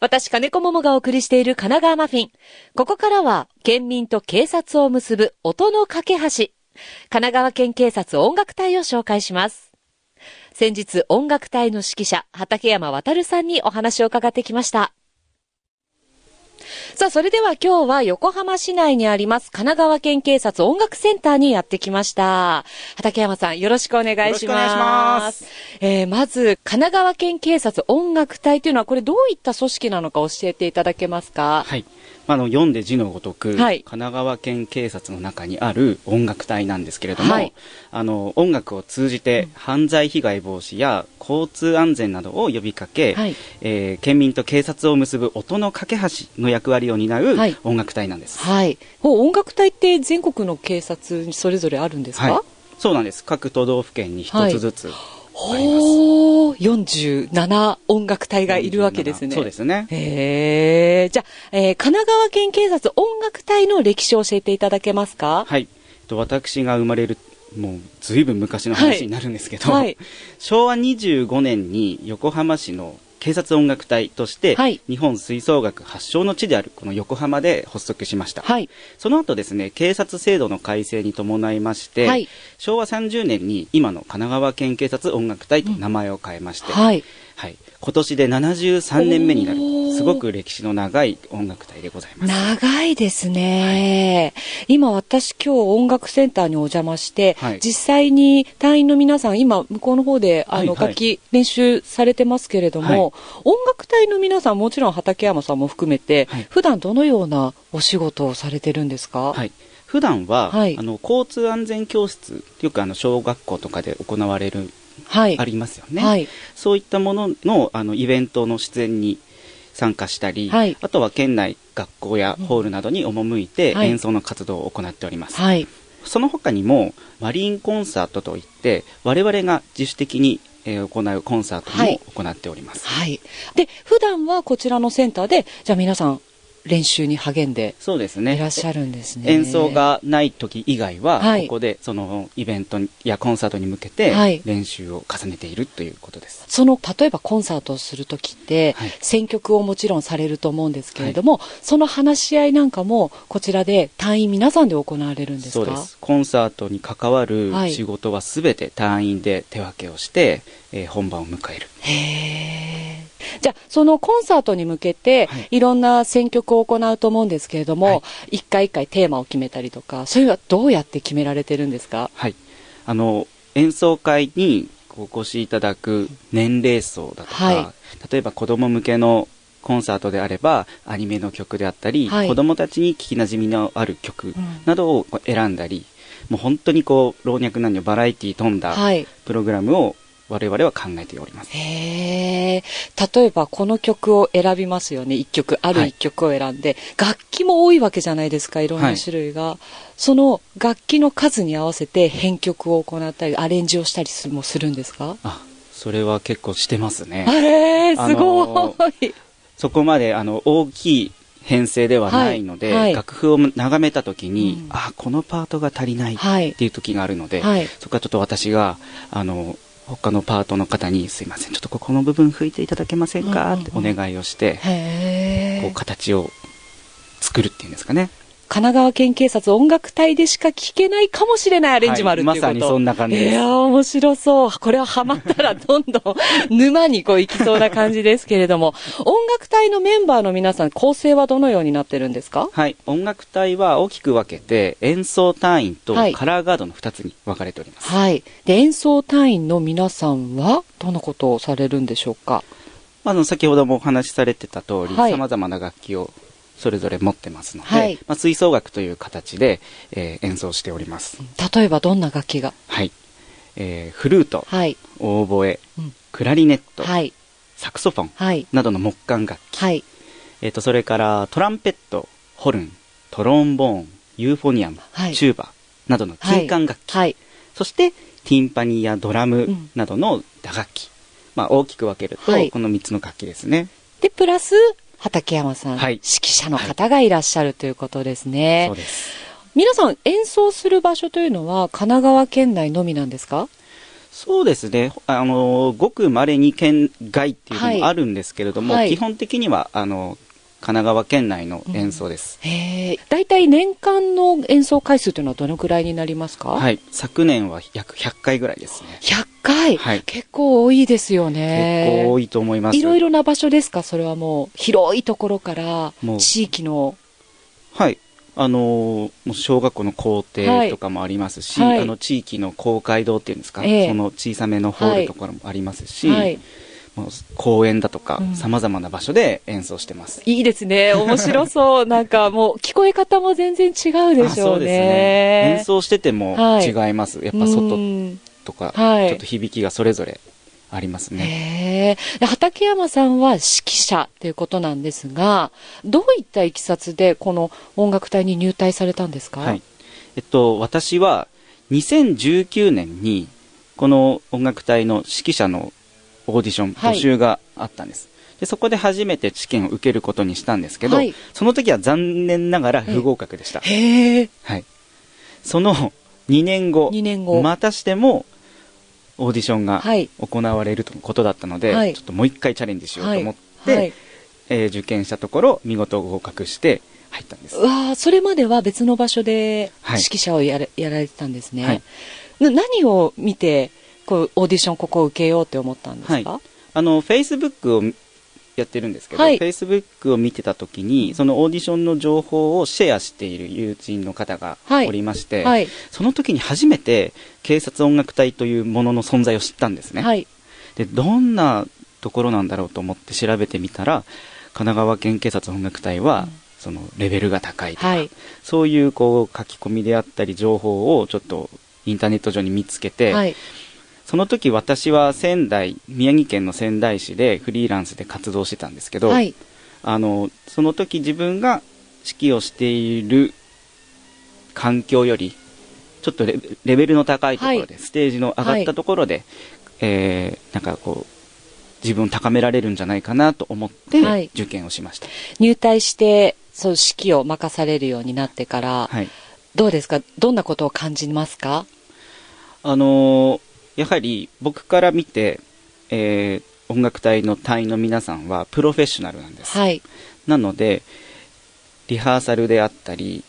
私、金子桃がお送りしている神奈川マフィン。ここからは、県民と警察を結ぶ音の架け橋。神奈川県警察音楽隊を紹介します。先日、音楽隊の指揮者、畠山渡さんにお話を伺ってきました。さあ、それでは今日は横浜市内にあります神奈川県警察音楽センターにやってきました。畠山さん、よろしくお願いします。よろしくお願いします。えーまず、神奈川県警察音楽隊というのは、これどういった組織なのか教えていただけますか？はい。まあ、あの、読んで字のごとく、はい神奈川県警察の中にある音楽隊なんですけれども、はいあの、音楽を通じて犯罪被害防止や交通安全などを呼びかけ、はいえー県民と警察を結ぶ音の架け橋の役割を担うはい音楽隊なんです。はい。音楽隊って全国の警察にそれぞれあるんですか、はいそうなんです。各都道府県に一つずつあります。ほー、47音楽隊がいるわけですね。そうですね。へえ。じゃあ、えー神奈川県警察音楽隊の歴史を教えていただけますか？はい。と私が生まれる、もう、ずいぶん昔の話になるんですけど、はいはい昭和25年に横浜市の警察音楽隊として、はい日本吹奏楽発祥の地であるこの横浜で発足しました。はい。その後ですね、警察制度の改正に伴いまして、はい昭和30年に今の神奈川県警察音楽隊と名前を変えまして、はい。はい今年で73年目になるすごく歴史の長い音楽隊でございます。長いですね、今私今日音楽センターにお邪魔して、はい。実際に隊員の皆さん今向こうの方であの、はいはい。楽器練習されてますけれども、はい。音楽隊の皆さんもちろん畠山さんも含めて、はい。普段どのようなお仕事をされてるんですか？はい。普段は、はい。あの、交通安全教室、よくあの、小学校とかで行われる、はい。ありますよね。はい。そういったものの、あの、イベントの出演に参加したり、はい。あとは県内学校やホールなどに赴いてはい。演奏の活動を行っております。はい。その他にも、マリンコンサートといって、我々が自主的に、えー行うコンサートはい。も行っております。はい。で普段はこちらのセンターでじゃあ皆さん練習に励んでそうですね。いらっしゃるんですね演奏がない時以外は、はいここでそのイベントやコンサートに向けてはい練習を重ねているということです。その例えばコンサートをするときって、はい選曲をもちろんされると思うんですけれども、その話し合いなんかもこちらで隊員皆さんで行われるんですか？そうです。コンサートに関わるはい仕事はすべて隊員で手分けをして、えー本番を迎える。へーじゃあそのコンサートに向けて、はい。い、ろんな選曲を行うと思うんですけれども、はい。一回一回テーマを決めたりとかそういうのはどうやって決められてるんですか？はい。あの、演奏会にお越しいただく年齢層だとか、は例えば子供向けのコンサートであれば、アニメの曲であったり、はい。子供たちに聞きなじみのある曲ん。などを選んだり、もう本当にこう、老若男女バラエティ飛んだはい。プログラムを我々は考えております。へえ。例えばこの曲を選びますよね。一曲、あるはい一曲を選んで、楽器も多いわけじゃないですか、いろんな種類が。その楽器の数に合わせて編曲を行ったり、アレンジをしたりすもするんですか？あ、それは結構してますね。へえ、すごい。そこまであの大きい編成ではないので、はいはい楽譜を眺めた時に、うんあこのパートが足りないはいっていう時があるので、はいそこはちょっと私があの他のパートの方に「すいませんちょっとここの部分吹いていただけませんか?」ってお願いをして、こう。形を作るっていうんですかね神奈川県警察音楽隊でしか聴けないかもしれないアレンジもあるっていうこと、はいまさにそんな感じです。いやー面白そう。これはハマったらどんどん沼にこう行きそうな感じですけれども、音楽隊のメンバーの皆さん、構成はどのようになってるんですか？はい音楽隊は大きく分けて演奏隊員とはい。カラーガードの2つに分かれております、はい。で、演奏隊員の皆さんはどんなことをされるんでしょうか？まああの先ほどもお話しされてた通り、はい。様々な楽器をそれぞれ持ってますので、はいまあ、吹奏楽という形で、えー演奏しております。例えばどんな楽器が？はい。えーフルート、はい。オーボエ、うんクラリネット、はい。サクソフォンはい。などの木管楽器、はい。えーと、それからトランペット、ホルン、トロンボーン、ユーフォニアム、はいチューバなどの金管楽器、はい。そしてティンパニーやドラうんムなどの打楽器、まあ、大きく分けると、はいこの3つの楽器ですね。で、プラス、畠山さん、はい指揮者の方がいらっしゃるということですね。そうです。皆さん演奏する場所というのは神奈川県内のみなんですか？そうですね。あの、ごく稀に県外っていうのもあるんですけれども、はいはい基本的には、あの、神奈川県内の演奏です。へえ。大体年間の演奏回数というのはどのくらいになりますか？はい。昨年は約100回ぐらいですね。100回、はい結構多いですよね。結構多いと思います。いろいろな場所ですか？それはもう広いところから地域の。はい。あのーもう小学校の校庭とかもありますし、はいあの地域の公会堂っていうんですか、ええその小さめのホールとかもありますし、はい。公園だとかうん、様々な場所で演奏してます。いいですね。面白そう。なんかもう聞こえ方も全然違うでしょうね。あそうですね。演奏しててもはい違います。やっぱう外んとか、はいちょっと響きがそれぞれありますね。畠山さんは指揮者ということなんですが、どういったいきさつでこの音楽隊に入隊されたんですか？はい。えっと、私は2019年に、この音楽隊の指揮者のオーディション、はい募集があったんです。で、そこで初めて試験を受けることにしたんですけど、はいその時は残念ながら不合格でした。へえ。はい。その2年後、2年後またしても、オーディションがはい行われるということだったので、はいちょっともう一回チャレンジしようと思って、はい。えー受験したところ、見事合格して入ったんです。うわーそれまでは別の場所ではい指揮者をやれやられてたんですね。はいな何を見て、こう、オーディションここを受けようって思ったんですか、はいあの、Facebook をやってるんですけど、はい Facebook を見てた時に、そのオーディションの情報をシェアしている友人の方がはいおりまして、はい。その時に初めて警察音楽隊というものの存在を知ったんですね。はい。で、どんなところなんだろうと思って調べてみたら、神奈川県警察音楽隊は、うんそのレベルが高いとか、はい。そういうこう書き込みであったり情報をちょっとインターネット上に見つけて、はい。その時私は仙台、宮城県の仙台市でフリーランスで活動してたんですけど、はい。あの、その時自分が指揮をしている環境より、ちょっとレレベルの高いところで、ステージの上がったところで、えーなんかこう、自分を高められるんじゃないかなと思ってはい受験をしました。入隊して、そう、指揮を任されるようになってから、はい。どうですか？どんなことを感じますか？あのーやはり僕から見て、えー音楽隊の隊員の皆さんはプロフェッショナルなんです。はい。なので、リハーサルであったり、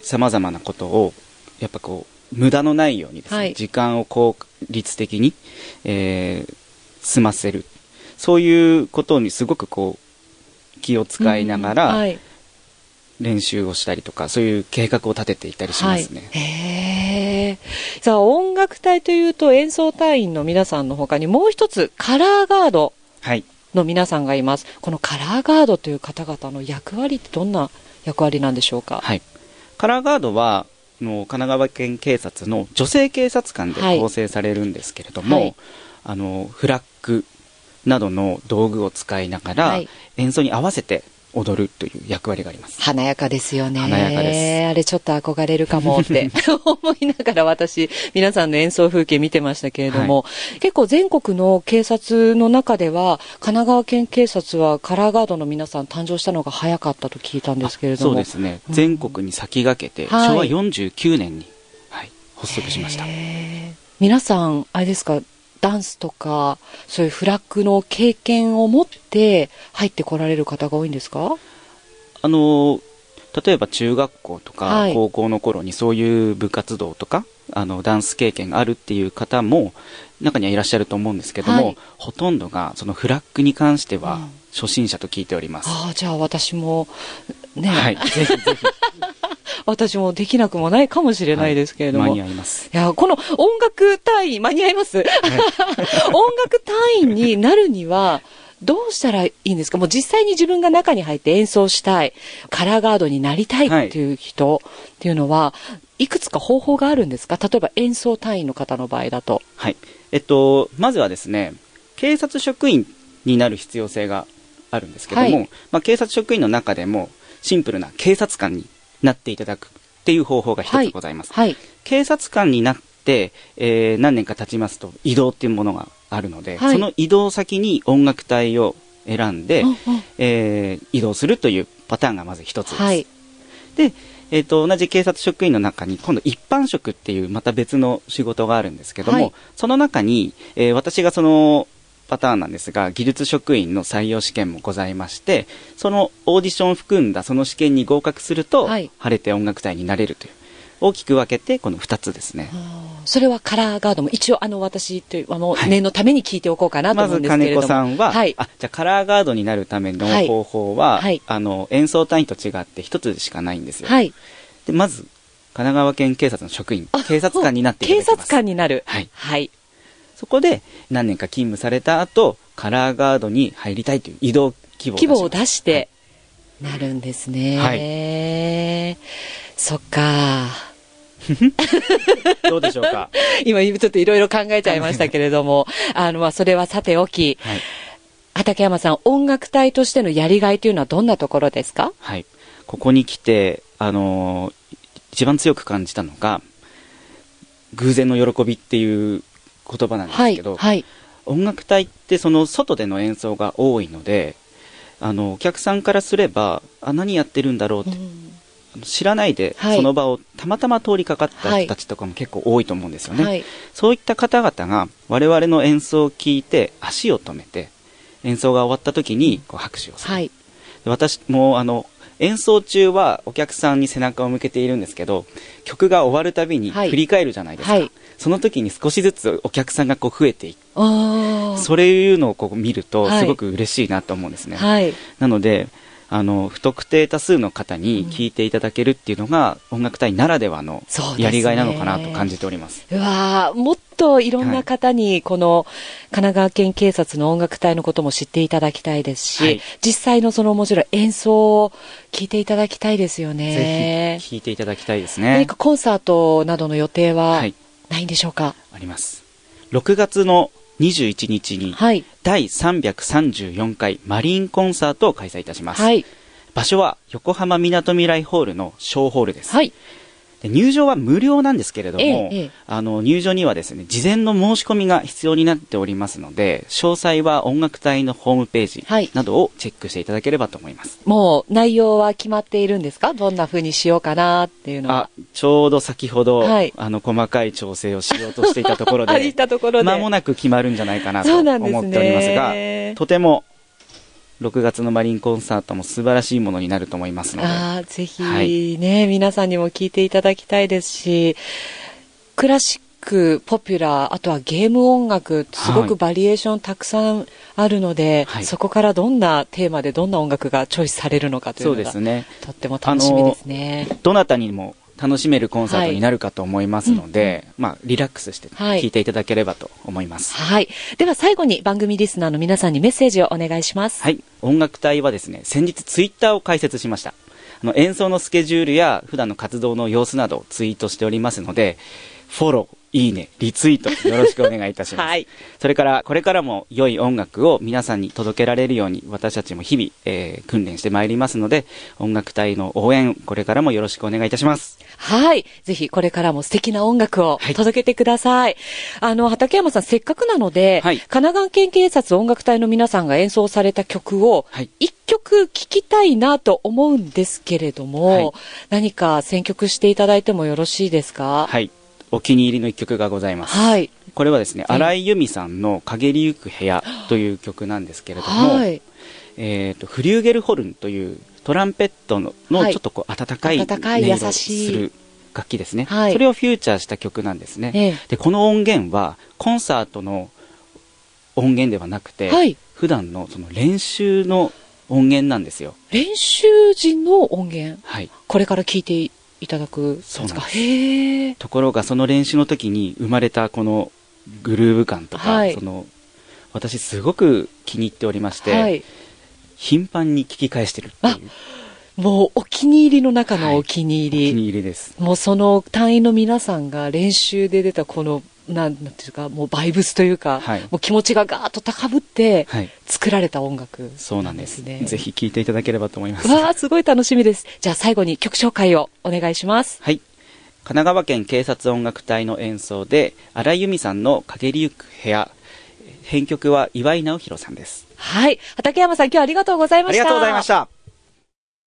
様々なことを、やっぱこう、無駄のないようにですね、はい時間を効率的に、えー済ませる。そういうことにすごくこう、気を使いながら。練習をしたりとか、そういう計画を立てていたりしますね。はい、へえ。さあ、音楽隊というと演奏隊員の皆さんの他にもう一つ、カラーガードはい。の皆さんがいます。このカラーガードという方々の役割ってどんな役割なんでしょうか？はい。カラーガードは、あの神奈川県警察の女性警察官ではい構成されるんですけれども、はいあの、フラッグなどの道具を使いながら、はい演奏に合わせて踊るという役割があります。華やかですよね。華やかですあれちょっと憧れるかもって 思いながら私、皆さんの演奏風景見てましたけれども、結構全国の警察の中では、神奈川県警察はカラーガードの皆さん誕生したのが早かったと聞いたんですけれども。そうですね。うん全国に先駆けて、はい昭和49年に、はい、発足しました。皆さん、あれですか、ダンスとか、そういうフラッグの経験を持って入ってこられる方が多いんですか？あの、例えば中学校とかはい高校の頃にそういう部活動とか、あの、ダンス経験があるっていう方も中にはいらっしゃると思うんですけども、はいほとんどがそのフラッグに関してはうん初心者と聞いております。ああ、じゃあ私も、ね、はい。ぜひぜひ。私もできなくもないかもしれないですけれども。間いに合います。や、この音楽隊員、間に合います、音楽隊員になるには、どうしたらいいんですか？もう実際に自分が中に入って演奏したい、カラーガードになりたいっていう人っていうのは、いくつか方法があるんですか？例えば演奏隊員の方の場合だと。はい。えっと、まずはですね、警察職員になる必要性があるんですけども、はいまあ、警察職員の中でもシンプルな警察官になっていただくっていう方法が一つございます。はい。警察官になって、えー何年か経ちますと移動っていうものがあるので、はいその移動先に音楽隊を選んで、えー移動するというパターンがまず一つです。はい。で、えっ、と、同じ警察職員の中に、今度一般職っていうまた別の仕事があるんですけども、はいその中に、えー私がその、パターンなんですが、技術職員の採用試験もございまして、そのオーディションを含んだその試験に合格すると、はい晴れて音楽隊になれるという、大きく分けてこの2つですね。それはカラーガードも一応あの私というあのはい念のために聞いておこうかなとまず思うんですけれども。金子さんは、はい。あ、じゃあカラーガードになるためのはい方法は、はいあの、演奏単位と違って一つしかないんですよ。はい。で、まず、神奈川県警察の職員あ、警察官になっていただきます。警察官になる。はい。はい。そこで何年か勤務された後、カラーガードに入りたいという移動希望を規模を出しして、なるんですね。はいそっか。どうでしょうか？今、ちょっといろいろ考えちゃいましたけれども、あの、まあ、それはさておき、はい。畠山さん、音楽隊としてのやりがいというのはどんなところですか？はい。ここに来て、あのー一番強く感じたのが、偶然の喜びっていう言葉なんですはいけど、。はい。音楽隊ってその外での演奏が多いので、あの、お客さんからすれば、あ、何やってるんだろうって、知らないで、はいその場をたまたま通りかかったはい人たちとかも結構多いと思うんですよね。はい。そういった方々が我々の演奏を聞いて足を止めて演奏が終わった時にこう拍手をする。はい。私もあの演奏中はお客さんに背中を向けているんですけど曲が終わるたびにはい。振り返るじゃないですか、はい。その時に少しずつお客さんがこう増えていく。そういうのをこう見るとはい。すごく嬉しいなと思うんですね、はい。なのであの不特定多数の方に聴いていただけるっていうのが、音楽隊ならではのやりがいなのかなと感じております。うわーもっといろんな方に、この神奈川県警察の音楽隊のことも知っていただきたいですし、はい。実際のそのもちろん演奏を聞いていただきたいですよぜね。ひ聴いていただきたいですね。何かコンサートなどの予定ははい。ないんでしょうか？あります。6月の21日にはい。第334回マリンコンサートを開催いたします、はい。場所は横浜みなとみらいホールの小ホールです、はい。で入場は無料なんですけれども、ええええ。あの入場にはですね事前の申し込みが必要になっておりますので詳細は音楽隊のホームペーはい。ジなどをチェックしていただければと思います、もう内容は決まっているんですか？どんな風にしようかなっていうのは。あ。ちょうど先ほど、はい。あの細かい調整をしようとしていたところ あでいたところで。間もなく決まるんじゃないかなと思っておりますがとても6月のマリンコンサートも素晴らしいものになると思いますので。ああ、ぜひはい。ね、皆さんにも聞いていただきたいですし、クラシック、ポピュラー、あとはゲーム音楽、すごくバリエーションたくさんあるので、はい。そこからどんなテーマでどんな音楽がチョイスされるのかというそうのが、ですね。とっても楽しみですね。どなたにも楽しめるコンサートになるかと思いますので、まあ、リラックスしてはい聴いていただければと思います。はい。では最後に番組リスナーの皆さんにメッセージをお願いします。はい。音楽隊はですね、先日ツイッターを開設しました。あの演奏のスケジュールや普段の活動の様子などをツイートしておりますので、フォロー、いいね、リツイートよろしくお願いいたします。はい。それから、これからも良い音楽を皆さんに届けられるように、私たちも日々、えー訓練してまいりますので、音楽隊の応援、これからもよろしくお願いいたします。はい。ぜひこれからも素敵な音楽をはい届けてください。あの、畠山さん、せっかくなので、はい神奈川県警察音楽隊の皆さんが演奏された曲を、はい一曲聴きたいなと思うんですけれども、はい何か選曲していただいてもよろしいですか？はい。お気に入りの一曲がございます。はい。これはですね、ええ荒井由実さんの陰りゆく部屋という曲なんですけれども、はい。えっ、と、フリューゲルホルンというトランペットののはいちょっとこう温かい温かい音色を優しいする楽器ですね、はいそれをフューチャーした曲なんですね。ええで、この音源はコンサートの音源ではなくて、はい普段のその練習の音源なんですよ。練習時の音源、はい。これから聴いていただくそうなんですへえ。ところがその練習の時に生まれたこのグルーヴ感とか、はいその私すごく気に入っておりまして、はい。頻繁に聞き返してるっていうもうお気に入りの中はいのお気にお入り。気に入りです。もうその隊員の皆さんが練習で出たこの、なんなんていうか、もうバイブスというか、はいもう気持ちがガーッと高ぶってはい。作られた音楽、そうなんです。ね。ぜひ聴いていただければと思います。わあ、すごい楽しみです。じゃあ最後に曲紹介をお願いします。はい。神奈川県警察音楽隊の演奏で、荒井由実さんの陰りゆく部屋、編曲は岩井直弘さんです。はい。畠山さん、今日はありがとうございました。ありがとうございました。